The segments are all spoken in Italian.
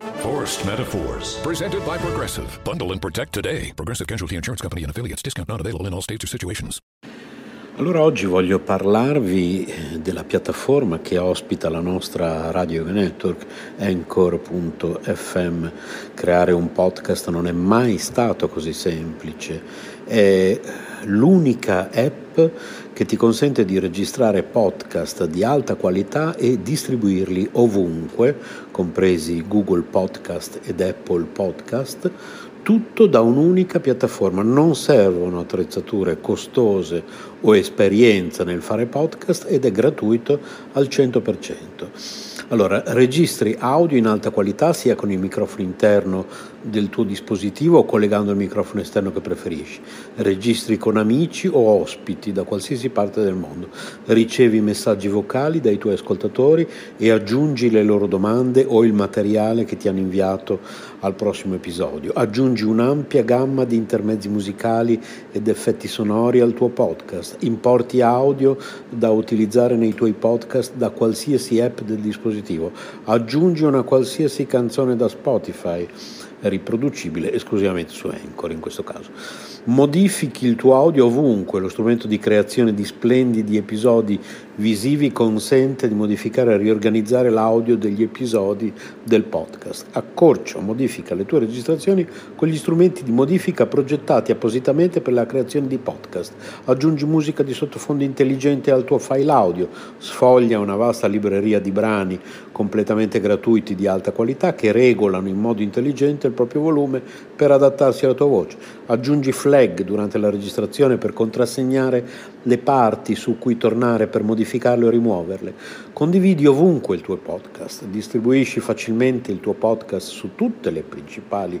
Forced Metaphors, presented by Progressive. Bundle and protect today. Progressive Casualty Insurance Company and affiliates. Discount not available in all states or situations. Allora oggi voglio parlarvi eh, della piattaforma che ospita la nostra radio network Anchor.fm. Creare un podcast non è mai stato così semplice. È l'unica app che ti consente di registrare podcast di alta qualità e distribuirli ovunque, compresi Google Podcast ed Apple Podcast, tutto da un'unica piattaforma. Non servono attrezzature costose o esperienza nel fare podcast ed è gratuito al 100%. Allora, registri audio in alta qualità sia con il microfono interno del tuo dispositivo o collegando il microfono esterno che preferisci. Registri con amici o ospiti da qualsiasi parte del mondo. Ricevi messaggi vocali dai tuoi ascoltatori e aggiungi le loro domande o il materiale che ti hanno inviato al prossimo episodio. Aggiungi un'ampia gamma di intermezzi musicali ed effetti sonori al tuo podcast. Importi audio da utilizzare nei tuoi podcast da qualsiasi app del dispositivo. Aggiungi una qualsiasi canzone da Spotify riproducibile esclusivamente su Anchor in questo caso. Modifichi il tuo audio ovunque, lo strumento di creazione di splendidi episodi visivi consente di modificare e riorganizzare l'audio degli episodi del podcast. Accorcia o modifica le tue registrazioni con gli strumenti di modifica progettati appositamente per la creazione di podcast. Aggiungi musica di sottofondo intelligente al tuo file audio, sfoglia una vasta libreria di brani completamente gratuiti di alta qualità che regolano in modo intelligente il proprio volume per adattarsi alla tua voce. Aggiungi flag durante la registrazione per contrassegnare le parti su cui tornare per modificarle o rimuoverle. Condividi ovunque il tuo podcast, distribuisci facilmente il tuo podcast su tutte le principali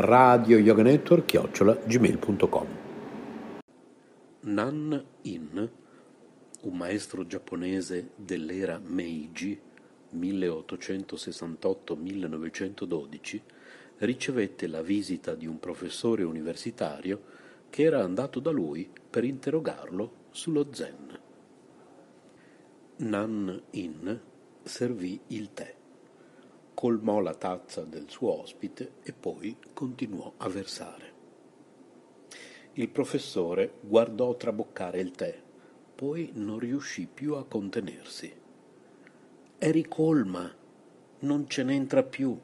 radio yoga network chiocciola gmail.com Nan In, un maestro giapponese dell'era Meiji 1868-1912, ricevette la visita di un professore universitario che era andato da lui per interrogarlo sullo zen. Nan In servì il tè, colmò la tazza del suo ospite e poi continuò a versare. Il professore guardò traboccare il tè, poi non riuscì più a contenersi. Eri colma, non ce n'entra più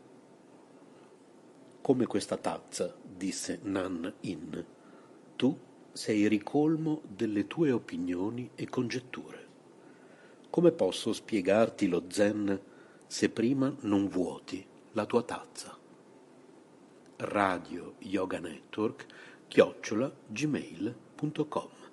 come questa tazza, disse Nan In. Tu sei ricolmo delle tue opinioni e congetture. Come posso spiegarti lo zen se prima non vuoti la tua tazza? Radio Yoga Network chiocciola gmail.com